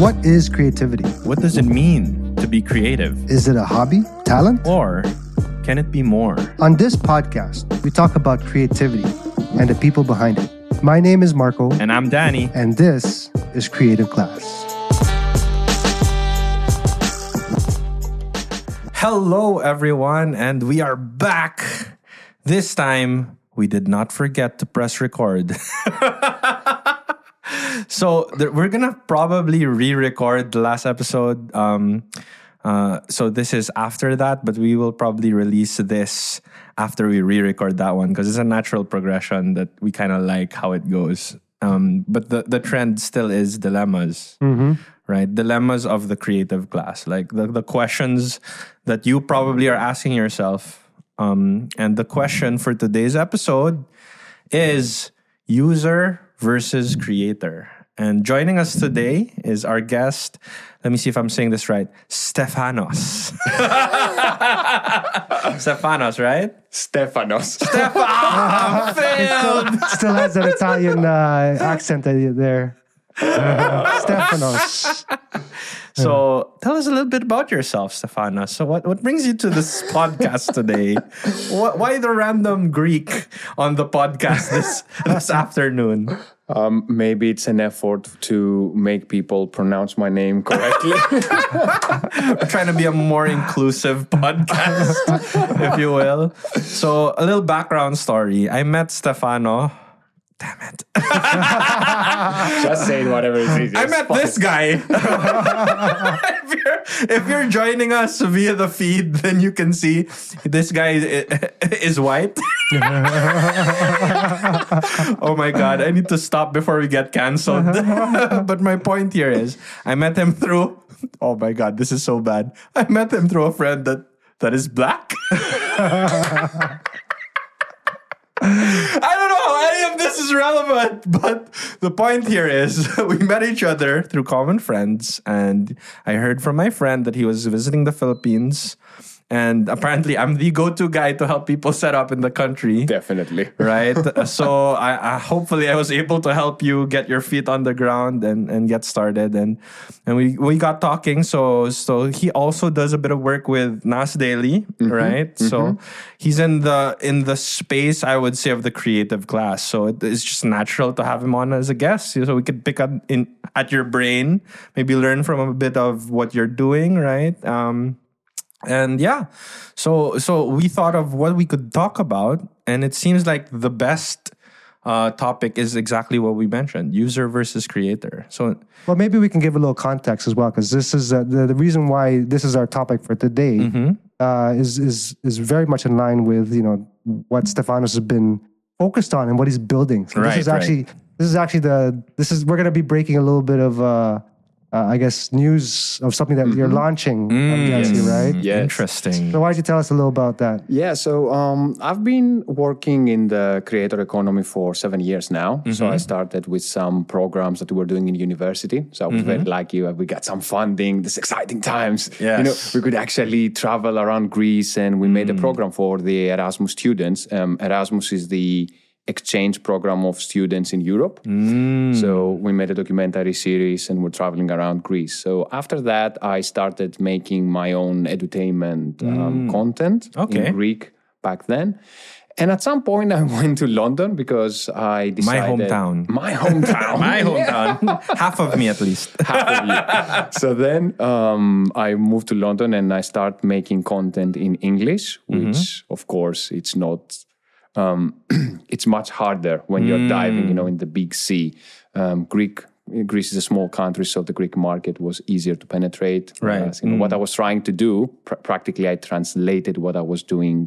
What is creativity? What does it mean to be creative? Is it a hobby, talent? Or can it be more? On this podcast, we talk about creativity and the people behind it. My name is Marco, And I'm Danny. and this is Creative Class. Hello, everyone, and we are back. This time, we did not forget to press record. so th- we're gonna probably re-record the last episode. Um, uh, so this is after that, but we will probably release this after we re-record that one because it's a natural progression that we kind of like how it goes. Um, but the the trend still is dilemmas right? Dilemmas of the creative class, like the, the questions that you probably are asking yourself. Um, and the question for today's episode is user versus creator. And joining us today is our guest. Let me see if I'm saying this right. Stefanos. Stefanos, right? Stefanos. Stefan! failed. Still has that Italian uh, accent that- there. Stefanos. So tell us a little bit about yourself, Stefana. So what, what brings you to this podcast today? Wh- Why the random Greek on the podcast this this afternoon? Um, maybe it's an effort to make people pronounce my name correctly. We're trying to be a more inclusive podcast, if you will. So a little background story. I met Stefano. Damn it. Just saying whatever it is. I met this guy. if, you're, if you're joining us via the feed, then you can see this guy is white. oh my god, I need to stop before we get canceled. but my point here is I met him through Oh my god, this is so bad. I met him through a friend that that is black. I don't know how any of this is relevant, but the point here is we met each other through common friends, and I heard from my friend that he was visiting the Philippines, and apparently I'm the go-to guy to help people set up in the country. Definitely. Right, so I, I hopefully I was able to help you get your feet on the ground and, and get started, and and we, we got talking. So so he also does a bit of work with Nas Daily, right? So he's in the in the space I would say of the creative class. So it, it's just natural to have him on as a guest, so we could pick up in at your brain, maybe learn from a bit of what you're doing, right? Um, and yeah so so we thought of what we could talk about and it seems like the best uh, topic is exactly what we mentioned user versus creator so Well, maybe we can give a little context as well, because this is uh, the, the reason why this is our topic for today Mm-hmm. uh, is is is very much in line with you know what Stefanos has been focused on and what he's building. So Right, this is right. actually this is actually the this is we're going to be breaking a little bit of uh, uh, I guess news of something that you're launching. I'm guessing, right? Yes. interesting So why don't you tell us a little about that? Yeah, so um, I've been working in the creator economy for seven years now. So I started with some programs that we were doing in university. So I was very lucky. We got some funding. This exciting times. You know, Yes. we could actually travel around Greece, and we made a program for the Erasmus students. Um, Erasmus is the exchange program of students in Europe. So we made a documentary series and we're traveling around Greece. So after that, I started making my own edutainment um, content Okay. in Greek back then. And at some point, I went to London because I my hometown my hometown, my hometown half of me at least half of you. so then um, I moved to London and I start making content in English, which of course it's not. Um, it's much harder when you're diving, you know, in the big sea. Um, Greek. Greece is a small country, so the Greek market was easier to penetrate. Right. Whereas, you know, What I was trying to do, pr- practically, I translated what I was doing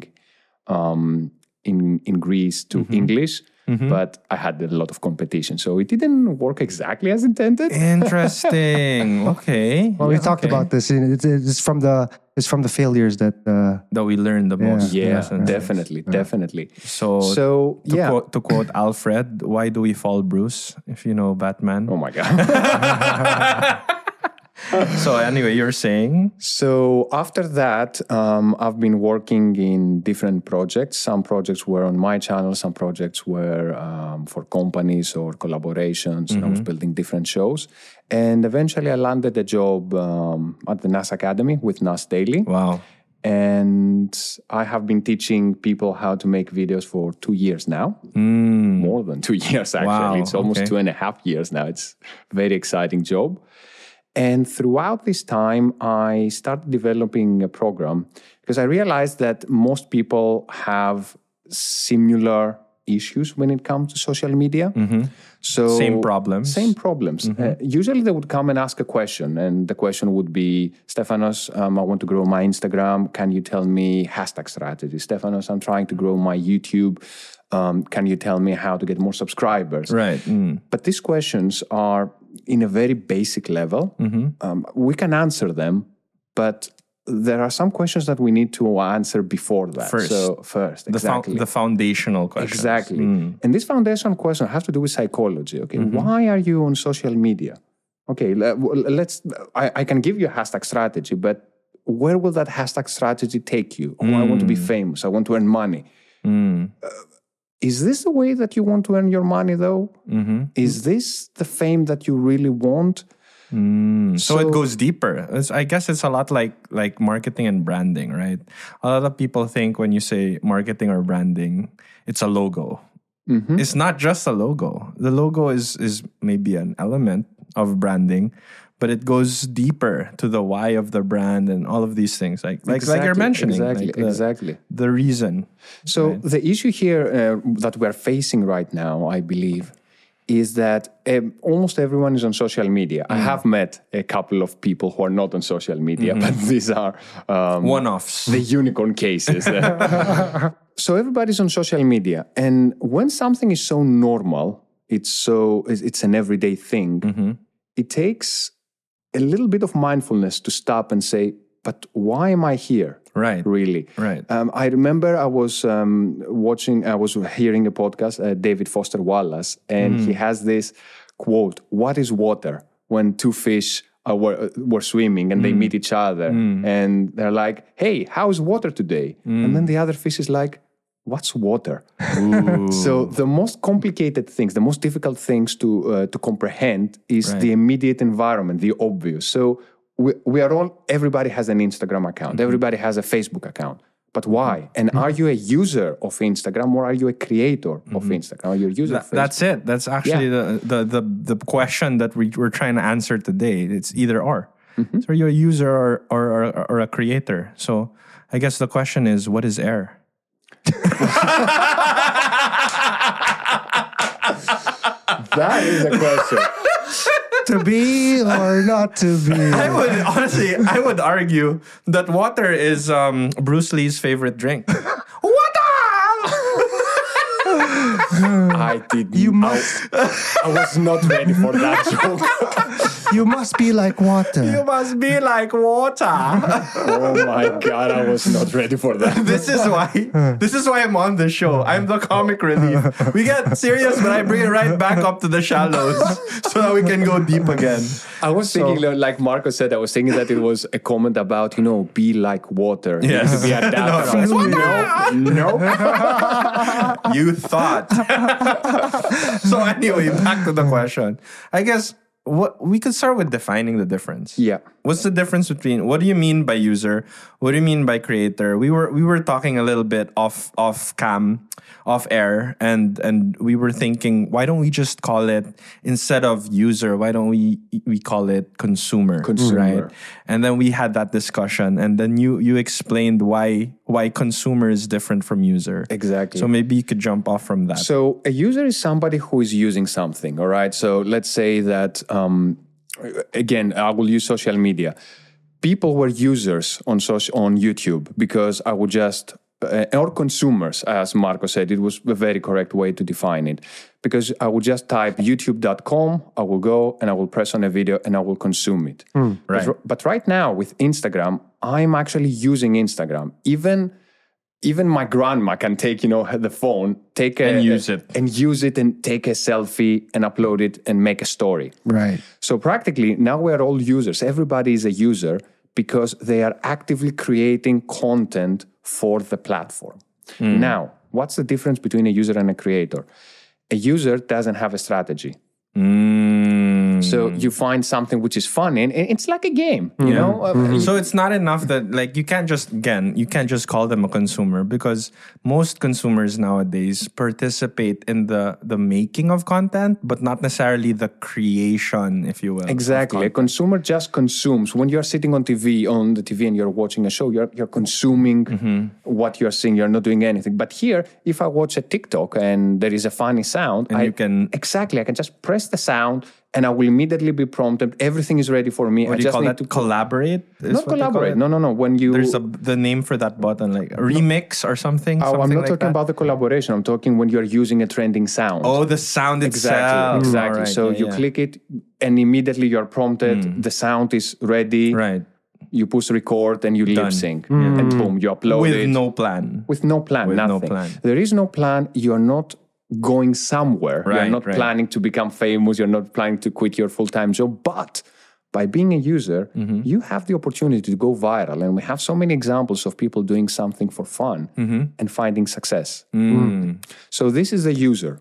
um, in in Greece to English, but I had a lot of competition, so it didn't work exactly as intended. interesting okay Well, we talked okay. about this. It's, it's from the it's from the failures that uh, that we learned the most Yeah, lessons. definitely, definitely. so So to, yeah. quote, to quote alfred why do we fall bruce if you know batman Oh my god. so anyway, you're saying So after that, um, I've been working in different projects. Some projects were on my channel, some projects were um, for companies or collaborations, and I was building different shows. And eventually, I landed a job um, at the Nas Academy with Nas Daily. wow. And I have been teaching people how to make videos for two years now. More than two years, actually. Wow, It's almost okay. two and a half years now. It's a very exciting job. And throughout this time, I started developing a program because I realized that most people have similar issues when it comes to social media. So Mm-hmm. Same problems. Mm-hmm. Same problems. Uh, usually, they would come and ask a question, and the question would be, "Stefanos, um, I want to grow my Instagram. Can you tell me hashtag strategy? Stefanos, I'm trying to grow my YouTube. Um, can you tell me how to get more subscribers?" Right. Mm. But these questions are in a very basic level. Mm-hmm. Um, we can answer them, but there are some questions that we need to answer before that. First. So first, The, fo- exactly. the foundational questions. Exactly. Mm. And this foundational question has to do with psychology. Okay. Mm-hmm. Why are you on social media? Okay. Let's, I, I can give you a hashtag strategy, but where will that hashtag strategy take you? Oh, I want to be Mm. famous. I want to earn money. Uh, is this the way that you want to earn your money, though? Mm-hmm. Is this the fame that you really want? So, it goes deeper. It's, I guess it's a lot like like marketing and branding, right? A lot of people think when you say marketing or branding, it's a logo. It's not just a logo. The logo is is maybe an element of branding, but it goes deeper to the why of the brand and all of these things. Like like like you're mentioning, Exactly. like the, exactly. the reason. So the issue here uh, that we're facing right now, I believe, is that um, almost everyone is on social media. I have met a couple of people who are not on social media, but these are um, One offs. the unicorn cases. so everybody's on social media, and when something is so normal, it's so it's it's an everyday thing. It takes a little bit of mindfulness to stop and say, "But why am I here?" Right. Really, Right. um, I remember I was um, watching, I was hearing a podcast, uh, David Foster Wallace, and he has this quote What is water? When two fish uh, were, were swimming and they meet each other, and they're like, Hey, how's water today? And then the other fish is like, What's water? so the most complicated things, the most difficult things to uh, to comprehend is Right. the immediate environment, the obvious. So we, we are all everybody has an Instagram account, mm-hmm. everybody has a Facebook account. But why? Mm-hmm. And are you a user of Instagram or are you a creator of mm-hmm. Instagram? Are you a user Facebook? that's it. That's actually the, the the the question that we, we're trying to answer today. It's either or. So are you a user or, or or or a creator? So I guess the question is, what is air? That is a question. to be or not to be. I would honestly, I would argue that water is um, Bruce Lee's favorite drink. water. I did. You must. I, I was not ready for that joke. You must be like water. You must be like water. Oh my god, I was not ready for that. this is why. This is why I'm on the show. I'm the comic relief. We get serious, but I bring it right back up to the shallows so that we can go deep again. I was thinking, like Marco said, I was thinking that it was a comment about, you know, be like water. Yes. need to be adaptable. No, no. no, no. You thought. so anyway, back to the question. I guess what we could start with defining the difference. Yeah. What's the difference between what do you mean by user? What do you mean by creator? We were we were talking a little bit off off cam, off air, and and we were thinking, why don't we just call it instead of user, why don't we we call it consumer? Consumer. Right? And then we had that discussion, and then you you explained why why consumer is different from user. Exactly. So maybe you could jump off from that. So a user is somebody who is using something, all right? So let's say that, um, again, I will use social media. People were users on social, on YouTube because I would just, uh, or consumers, as Marco said, it was a very correct way to define it. Because I would just type youtube.com, I will go and I will press on a video and I will consume it. right. But, but right now with Instagram, I'm actually using Instagram. Even even my grandma can take you know the phone take a, And use it. and use it and take a selfie and upload it and make a story Right. so practically now we are all users everybody is a user because they are actively creating content for the platform now what's the difference between a user and a creator a user doesn't have a strategy Mm. So you find something which is funny and and it's like a game you know Uh, So it's not enough that like you can't just again you can't just call them a consumer because most consumers nowadays participate in the the making of content but not necessarily the creation if you will. Exactly. A consumer just consumes. When you're sitting on TV, on the TV, and you're watching a show, you're, you're consuming Mm-hmm. what you're seeing. You're not doing anything. But here, if I watch a TikTok and there is a funny sound, And I you can- exactly. I can just press the sound, and I will immediately be prompted. Everything is ready for me. What I do you just call need that? to collaborate? Is not what they call collaborate. No, no, no. When you There's a the name for that button like remix or something. Oh, I'm not like talking that? about the collaboration. I'm talking when you're using a trending sound. Oh, the sound Exactly, itself. exactly. Alright, so yeah, you yeah. click it, and immediately you're prompted. Hmm. The sound is ready. right You push record, and you lip sync, hmm. and boom, you upload with it no plan. with no plan. with no plan. There is no plan. You're not going somewhere. Right, you're not right. planning to become famous. You're not planning to quit your full time job. But by being a user, Mm-hmm. you have the opportunity to go viral. And we have so many examples of people doing something for fun Mm-hmm. and finding success. Mm. So this is the user.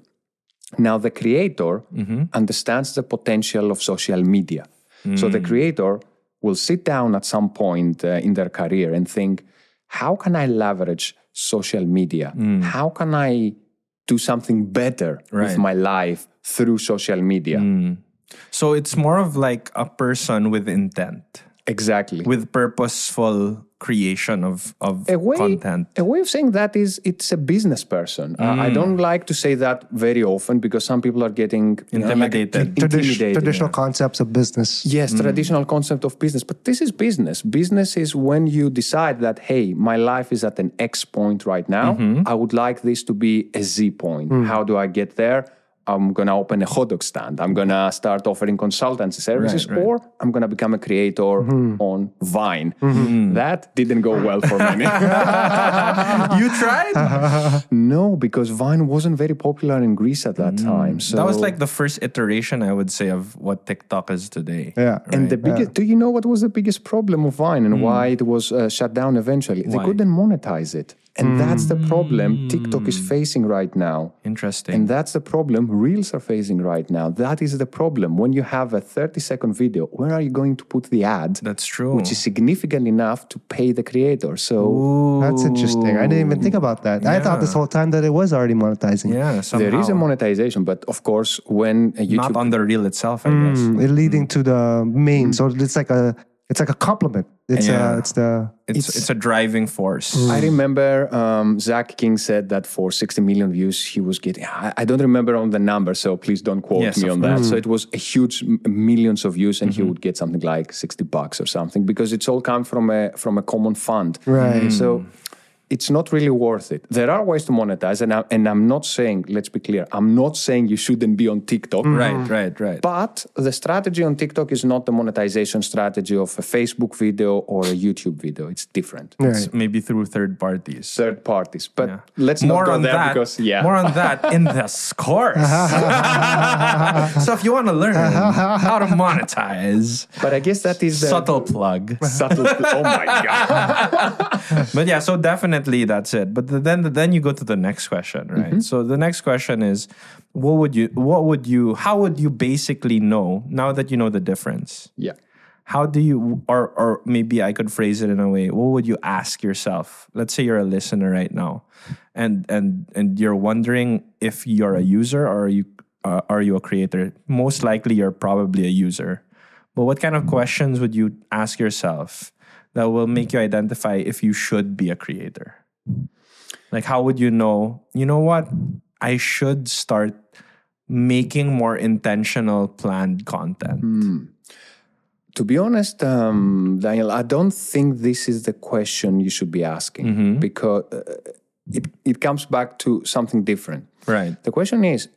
Now the creator Mm-hmm. understands the potential of social media. So Mm. the creator will sit down at some point uh, in their career and think, how can I leverage social media? How can I do something better with Mm. My life through social media? So it's more of like a person with intent, Exactly. with purposeful creation of of a way, content. a way of saying that is it's a business person. Uh, I Mm. don't like to say that very often because some people are getting you know, like, Intimidated. Tradi- intimidated. traditional concepts of business. Yes, traditional concept of business. But this is business. Business is when you decide that, hey, my life is at an X point right now. I would like this to be a Z point. How do I get there? I'm going to open a hot dog stand. I'm going to start offering consultancy services, Right, right. or I'm going to become a creator on Vine. That didn't go well for many. you tried? no, because Vine wasn't very popular in Greece at that time. So that was like the first iteration, I would say, of what TikTok is today. Yeah. And the biggest, do you know what was the biggest problem of Vine and why Hmm. it was uh, shut down eventually? They couldn't monetize it. And that's the problem TikTok is hmm. facing right now. Interesting. And that's the problem Reels are facing right now. That is the problem. When you have a 30 second video, where are you going to put the ad? That's true. Which is significant enough to pay the creator. So That's interesting. I didn't even think about that. I thought this whole time that it was already monetizing. yeah, somehow. there is a monetization, but of course, when uh, a YouTube Not on the reel itself, I guess. Mm, it leading to the main. So mm. it's like a it's like a compliment. It's Yeah. uh, it's the It's, it's a driving force. I remember um, Zach King said that for 60 million views, he was getting. I, I don't remember on the number, so please don't quote Yes, me on that. So it was a huge millions of views, and he would get something like 60 bucks or something because it's all come from a from a common fund. Right. So it's not really worth it. There are ways to monetize, and, I, and I'm not saying. Let's be clear. I'm not saying you shouldn't be on TikTok. Mm-hmm. Right, right, right. But the strategy on TikTok is not the monetization strategy of a Facebook video or a YouTube video. It's different. It's maybe through third parties. Third parties. But Yeah. let's more not go on there that. because yeah. More on that in this course. so if you want to learn how to monetize, but I guess that is the subtle plug. subtle. oh my god. But yeah, so definitely that's it. But then then you go to the next question, right? Mm-hmm. So the next question is, what would you, what would you, how would you basically know now that you know the difference? Yeah. How do you, or or maybe I could phrase it in a way. What would you ask yourself? Let's say you're a listener right now, and and and you're wondering if you're a user or are you uh, are you a creator? Most likely, you're probably a user. But what kind of questions would you ask yourself that will make you identify if you should be a creator? Like, how would you know? You know what? I should start making more intentional, planned content. To be honest, um, Daniel, I don't think this is the question you should be asking because uh, it, it comes back to something different. Right. The question is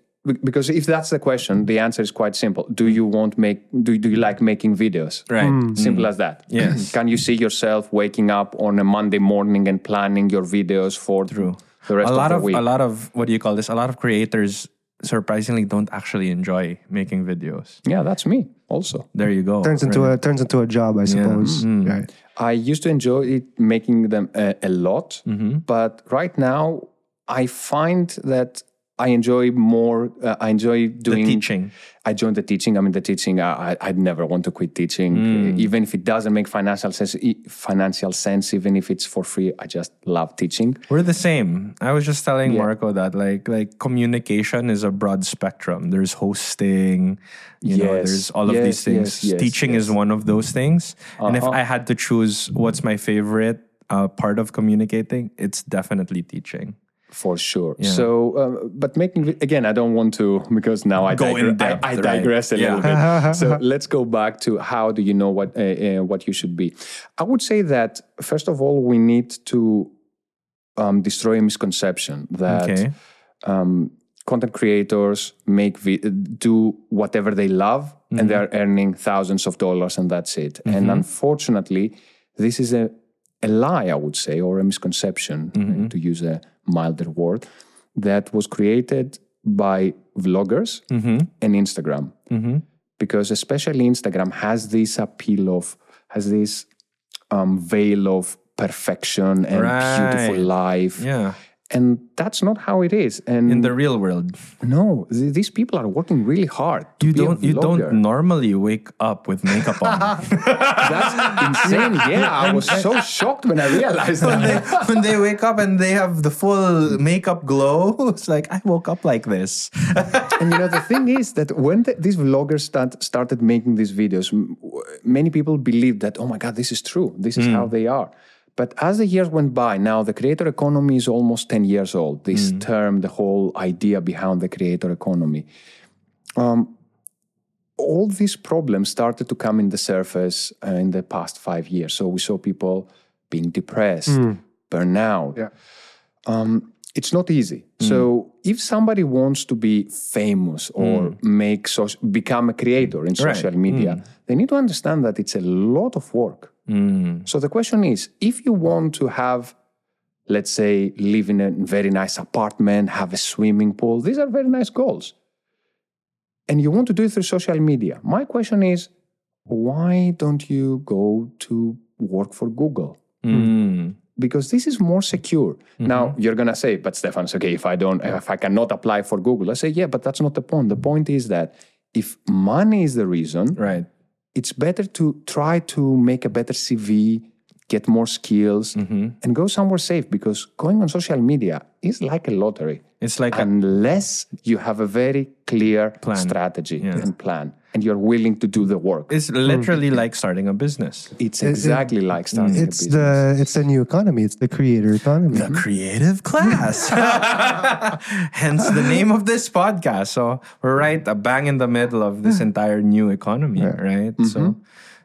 because if that's the question, the answer is quite simple. Do you want make do, do you like making videos? Right. Simple as that. Yes. Can you see yourself waking up on a Monday morning and planning your videos for the rest a lot of of, the week? a lot of what do you call this? A lot of creators surprisingly don't actually enjoy making videos. yeah, that's me also. There you go. turns into a turns into a job, I suppose. Mm-hmm. Right. I used to enjoy it making them a, a lot, Mm-hmm. but right now I find that I enjoy more. Uh, I enjoy doing the teaching. I joined the teaching. I mean, the teaching. I, I I'd never want to quit teaching, Mm. even if it doesn't make financial sense. Financial sense, even if it's for free. I just love teaching. We're the same. I was just telling Marco that like like communication is a broad spectrum. There's hosting, you know, there's all of these things. yes, yes, Teaching is yes. Uh-huh. one of those things. And if I had to choose what's my favorite uh, part of communicating, it's definitely teaching. For sure. So, uh, but making again, I don't want to because now I Go digre- in depth, I, I right? digress a Yeah. little bit. so let's go back to how do you know what uh, uh, what you should be? I would say that first of all, we need to um, destroy a misconception that Okay. um, content creators make vi- do whatever they love and they're earning thousands of dollars and that's it. And unfortunately, this is a, a lie, I would say, or a misconception, uh, to use a milder word, that was created by vloggers and Instagram. Because especially Instagram has this appeal of, has this um, veil of perfection and beautiful life. Yeah. And that's not how it is. And In the real world. no, th- these people are working really hard. To You don't you don't normally wake up with makeup on. That's insane. Yeah, I was so shocked when I realized when, they, when they wake up and they have the full makeup glow, it's like I woke up like this. and you know, the thing is that when the, these vloggers start, started making these videos, many people believed that, oh my God, this is true. This is mm. how they are. But as the years went by, now the creator economy is almost 10 years old. This term, the whole idea behind the creator economy. Um, all these problems started to come in the surface uh, in the past five years. So we saw people being depressed, burnout. Yeah. Um, it's not easy. So if somebody wants to be famous or make so, become a creator in social media, they need to understand that it's a lot of work. So the question is, if you want to have, let's say, live in a very nice apartment, have a swimming pool, these are very nice goals and you want to do it through social media. My question is, why don't you go to work for Google? Mm. Because this is more secure. Now you're gonna say, but Stefan, it's okay if I don't, if I cannot apply for Google. I say, yeah, but that's not the point. The point is that if money is the reason, Right. It's better to try to make a better CV, get more skills, mm-hmm. and go somewhere safe. Because going on social media is like a lottery It's like a, unless you have a very clear Plan. strategy Yeah. and plan and you're willing to do the work. it's hmm. literally like starting a business. It's exactly like starting It's a business. the it's the new economy. It's the creator economy. The creative class. Hence the name of this podcast. So we're right bang in the middle of this entire new economy, right? Mm-hmm. So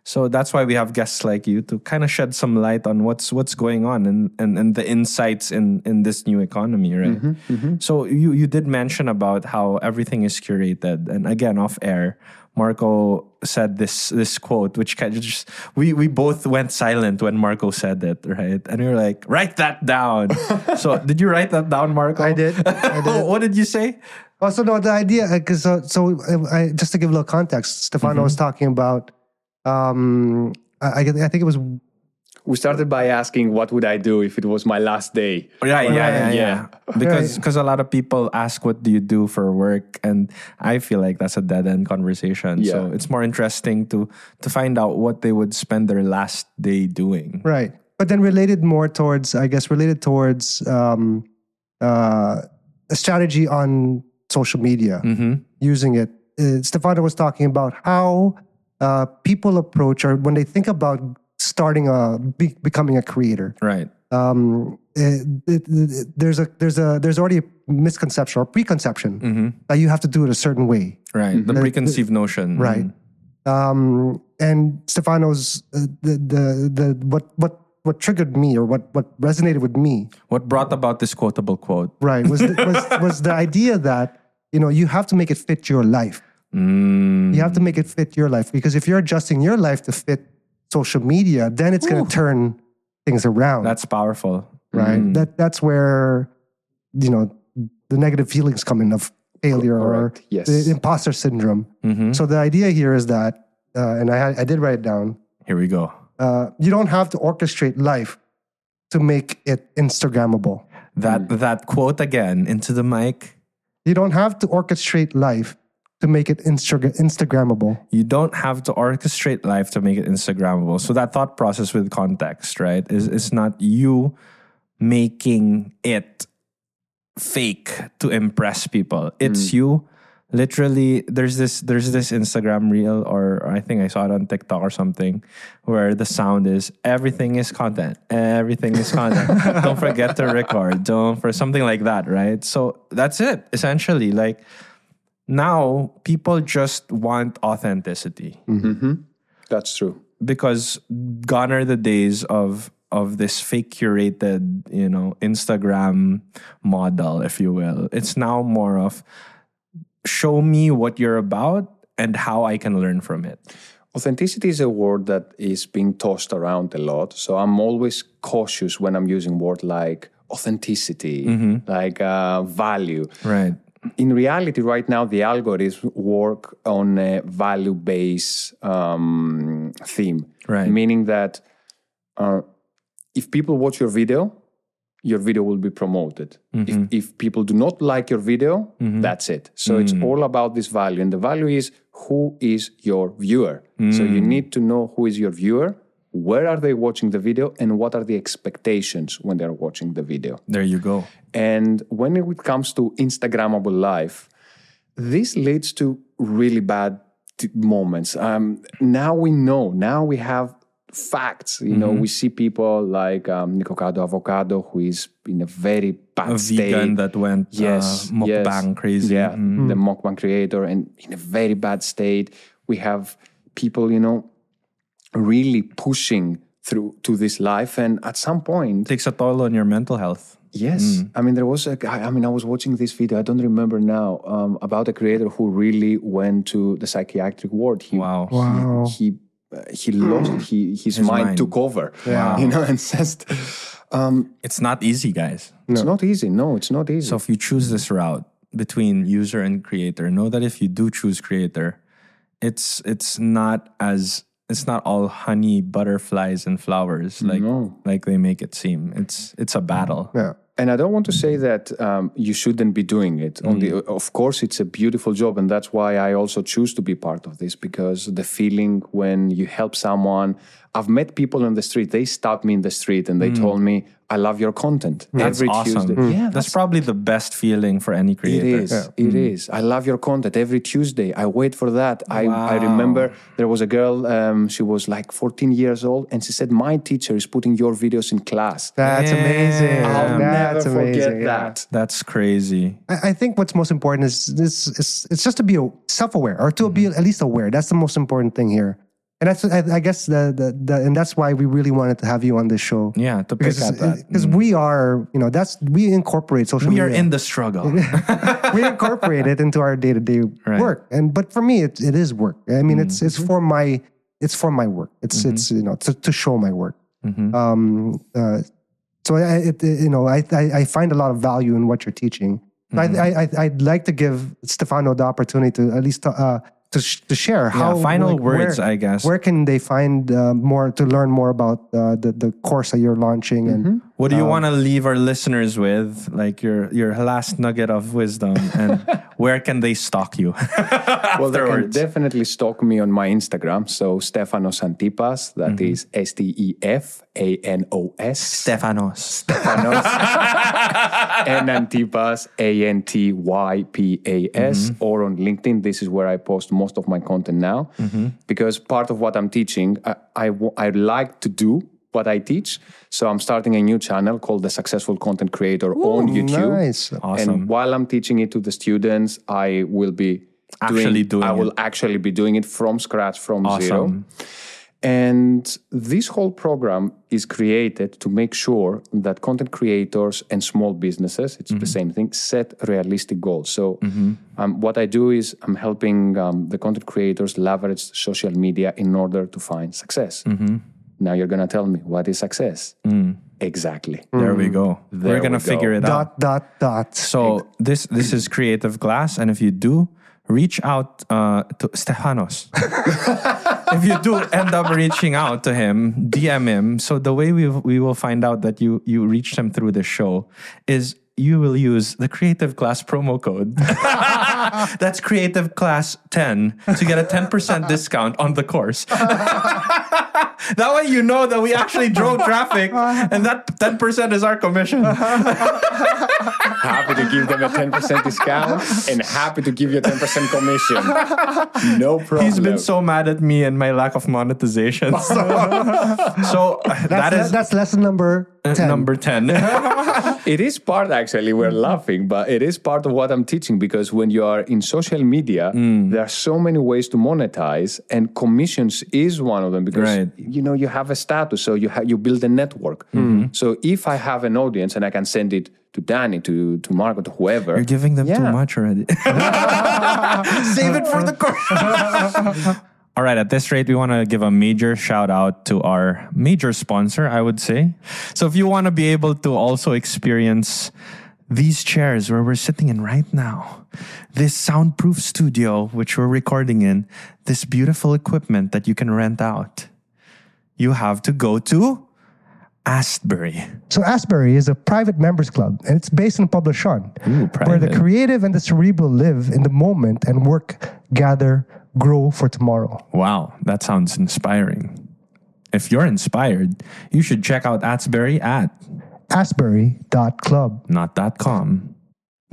so that's why we have guests like you to kind of shed some light on what's what's going on and, and, and the insights in, in this new economy, right? Mm-hmm. Mm-hmm. So you you did mention about how everything is curated. And again, off air, Marco said this this quote, which kind of just we we both went silent when Marco said it, right? And we were like, write that down. so did you write that down, Marco? I did. I did. what did you say? Also, no, the idea because uh, so I, just to give a little context, Stefano was talking about. Um, I, I think it was we started by asking, what would I do if it was my last day? Yeah, yeah, yeah, Right. yeah. Because because a lot of people ask, "What do you do for work?" and I feel like that's a dead end conversation. So it's more interesting to to find out what they would spend their last day doing. right, but then related more towards, I guess, related towards um, uh, a strategy on social media, Mm-hmm. using it. Uh, Stefano was talking about how uh, people approach or when they think about starting a be, becoming a creator. Right. um, it, it, it- there's a there's a there's already a misconception or preconception Mm-hmm. that you have to do it a certain way, Right. The preconceived notion. right? Um, and Stefano's uh, the, the the what what what triggered me or what what resonated with me, What brought about this quotable quote? right, was the, was was the idea that you know, you have to make it fit your life. Mm. You have to make it fit your life because if you're adjusting your life to fit social media, then it's going to turn things around. That's powerful. right. Mm. That that's where you know the negative feelings come in of failure Correct. or Yes. the imposter syndrome. Mhm. So the idea here is that, uh, and I I did write it down. Here we go. Uh, you don't have to orchestrate life to make it Instagrammable. That that quote again into the mic. You don't have to orchestrate life to make it Insta- Instagrammable. You don't have to orchestrate life to make it Instagrammable. So that thought process with context, right, is it's not you making it fake to impress people. It's hmm. you literally there's this there's this Instagram reel or I think I saw it on TikTok or something where the sound is everything is content. Everything is content. don't forget to record. Don't for something like that, right? So that's it essentially like now people just want authenticity That's true. because gone are the days of of this fake curated you know instagram model if you will it's now more of show me what you're about and how i can learn from it Authenticity is a word that is being tossed around a lot. So I'm always cautious when I'm using word like authenticity, like uh, value. right In reality, right now, the algorithms work on a value based um, theme. Right. Meaning that uh, if people watch your video, your video will be promoted. If, if people do not like your video, that's it. So it's all about this value. And the value is who is your viewer. So you need to know who is your viewer, where are they watching the video, and what are the expectations when they're watching the video. there you go And when it comes to Instagrammable life, this leads to really bad t- moments. Um, now we know, now we have facts. You know, we see people like um, Nicocado Avocado, who is in a very bad a state. vegan that went yes, uh, mukbang yes. crazy Yeah, Mm. the mukbang creator, and in a very bad state. We have people, you know, really pushing through to this life, and at some point, takes a toll on your mental health Yes, I mean there was a guy. I mean I was watching this video. I don't remember now um, about a creator who really went to the psychiatric ward. He, Wow. He Wow. he, uh, he lost. He his, mind, mind. took over. Wow. You know, and just um, it's not easy guys it's not easy. No, it's not easy. So if you choose this route between user and creator, know that if you do choose creator, it's it's not as it's not all honey, butterflies, and flowers like No. like they make it seem. It's it's a battle. Yeah. And I don't want to say that um, you shouldn't be doing it. On the, of course, it's a beautiful job, and that's why I also choose to be part of this because the feeling when you help someone. I've met people on the street. They stopped me in the street and they hmm. told me, "I love your content." That's Every awesome. Tuesday, hmm. yeah, that's, probably the best feeling for any it creator. is. It hmm. is. I love your content every Tuesday. I wait for that. I, I remember there was a girl, um, she was like 14 years old, and she said, My teacher is putting your videos in class. That's amazing. I'll That's never amazing. forget yeah. that. That's crazy. I, I think what's most important is this is it's just to be self-aware or to be mm-hmm. at least aware. That's the most important thing here. And that's I, I guess the, the the and that's why we really wanted to have you on this show. Yeah, to pick Because because we are, you know, that's we incorporate social media. We are in the struggle. we incorporate it into our day-to-day Right. work. And but for me it, it is work. I mean it's it's for my it's for my work. It's it's you know to, to show my work. Um uh, so I, it, you know I, I I find a lot of value in what you're teaching. I, I I I'd like to give Stefano the opportunity to at least uh, to sh- to share how final like, words, where- I guess. Where can they find uh, more to learn more about uh, the the course that you're launching and What do Um, you want to leave our listeners with? Like your your last nugget of wisdom, and where can they stalk you? Well, they can definitely stalk me on my Instagram. So Stefanos Antypas, that mm-hmm. is S T E F A N O S. Stefanos. Stefanos. and Antypas, A N T Y P A S, mm-hmm. or on LinkedIn. This is where I post most of my content now. Mm-hmm. Because part of what I'm teaching, I, I, I like to do what I teach. So I'm starting a new channel called The Successful Content Creator on YouTube. nice. Awesome. And while I'm teaching it to the students, I will be Actually doing I it. will actually be doing it from scratch, from zero. Awesome. And this whole program is created to make sure that content creators and small businesses, it's the same thing, set realistic goals. So, um, what I do is I'm helping um, the content creators leverage social media in order to find success. Now, you're going to tell me what is success? Exactly. There we go. There We're gonna we go. figure it out. Dot dot dot. So this this is Creative Class. and if you do reach out uh, to Stefanos, if you do end up reaching out to him, DM him. So the way we we will find out that you you reached him through the show is you will use the Creative Class promo code. That's Creative Class 10 to get a 10% discount on the course. that way you know that we actually drove traffic and that 10% is our commission. happy to give them a 10% discount and happy to give you a 10% commission. No problem. He's been so mad at me and my lack of monetization. So, so That's, that is that's lesson number uh, 10. number 10. It is part, actually, we're laughing, but it is part of what I'm teaching because when you are in social media, there are so many ways to monetize, and commissions is one of them because Right. You know you have a status, so you ha- you build a network. Mm-hmm. So if I have an audience and I can send it to Danny, to to Marco, to whoever, You're giving them too much already. Save it for the course. All right, at this rate, we want to give a major shout out to our major sponsor, I would say. So if you want to be able to also experience these chairs where we're sitting in right now, this soundproof studio, which we're recording in, this beautiful equipment that you can rent out, you have to go to Asbury. So Asbury is a private members club, and it's based in Poblacion, where the creative and the cerebral live in the moment and work, gather, grow for tomorrow. Wow, that sounds inspiring. If you're inspired, you should check out Asbury at Asbury.club. not .com.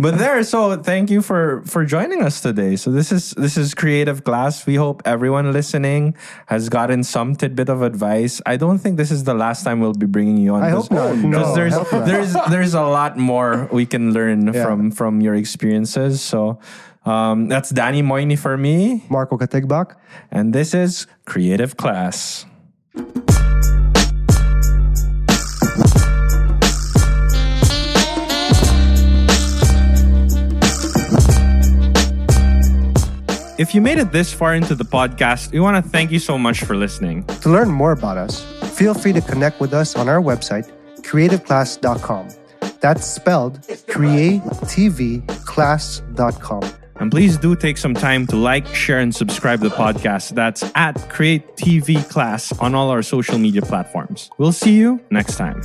But there, so thank you for for joining us today. So this is this is Creative Class. We hope everyone listening has gotten some tidbit of advice. I don't think this is the last time we'll be bringing you on. I because- hope not. No, because there's hope not. there's there's a lot more we can learn Yeah. from from your experiences. So um, that's Danny Moyni for me, Marco Katigbak. and this is Creative Class. If you made it this far into the podcast, we want to thank you so much for listening. To learn more about us, feel free to connect with us on our website, creativeclass.com. That's spelled creativeclass.com. And please do take some time to like, share, and subscribe to the podcast. That's at Create TV Class on all our social media platforms. We'll see you next time.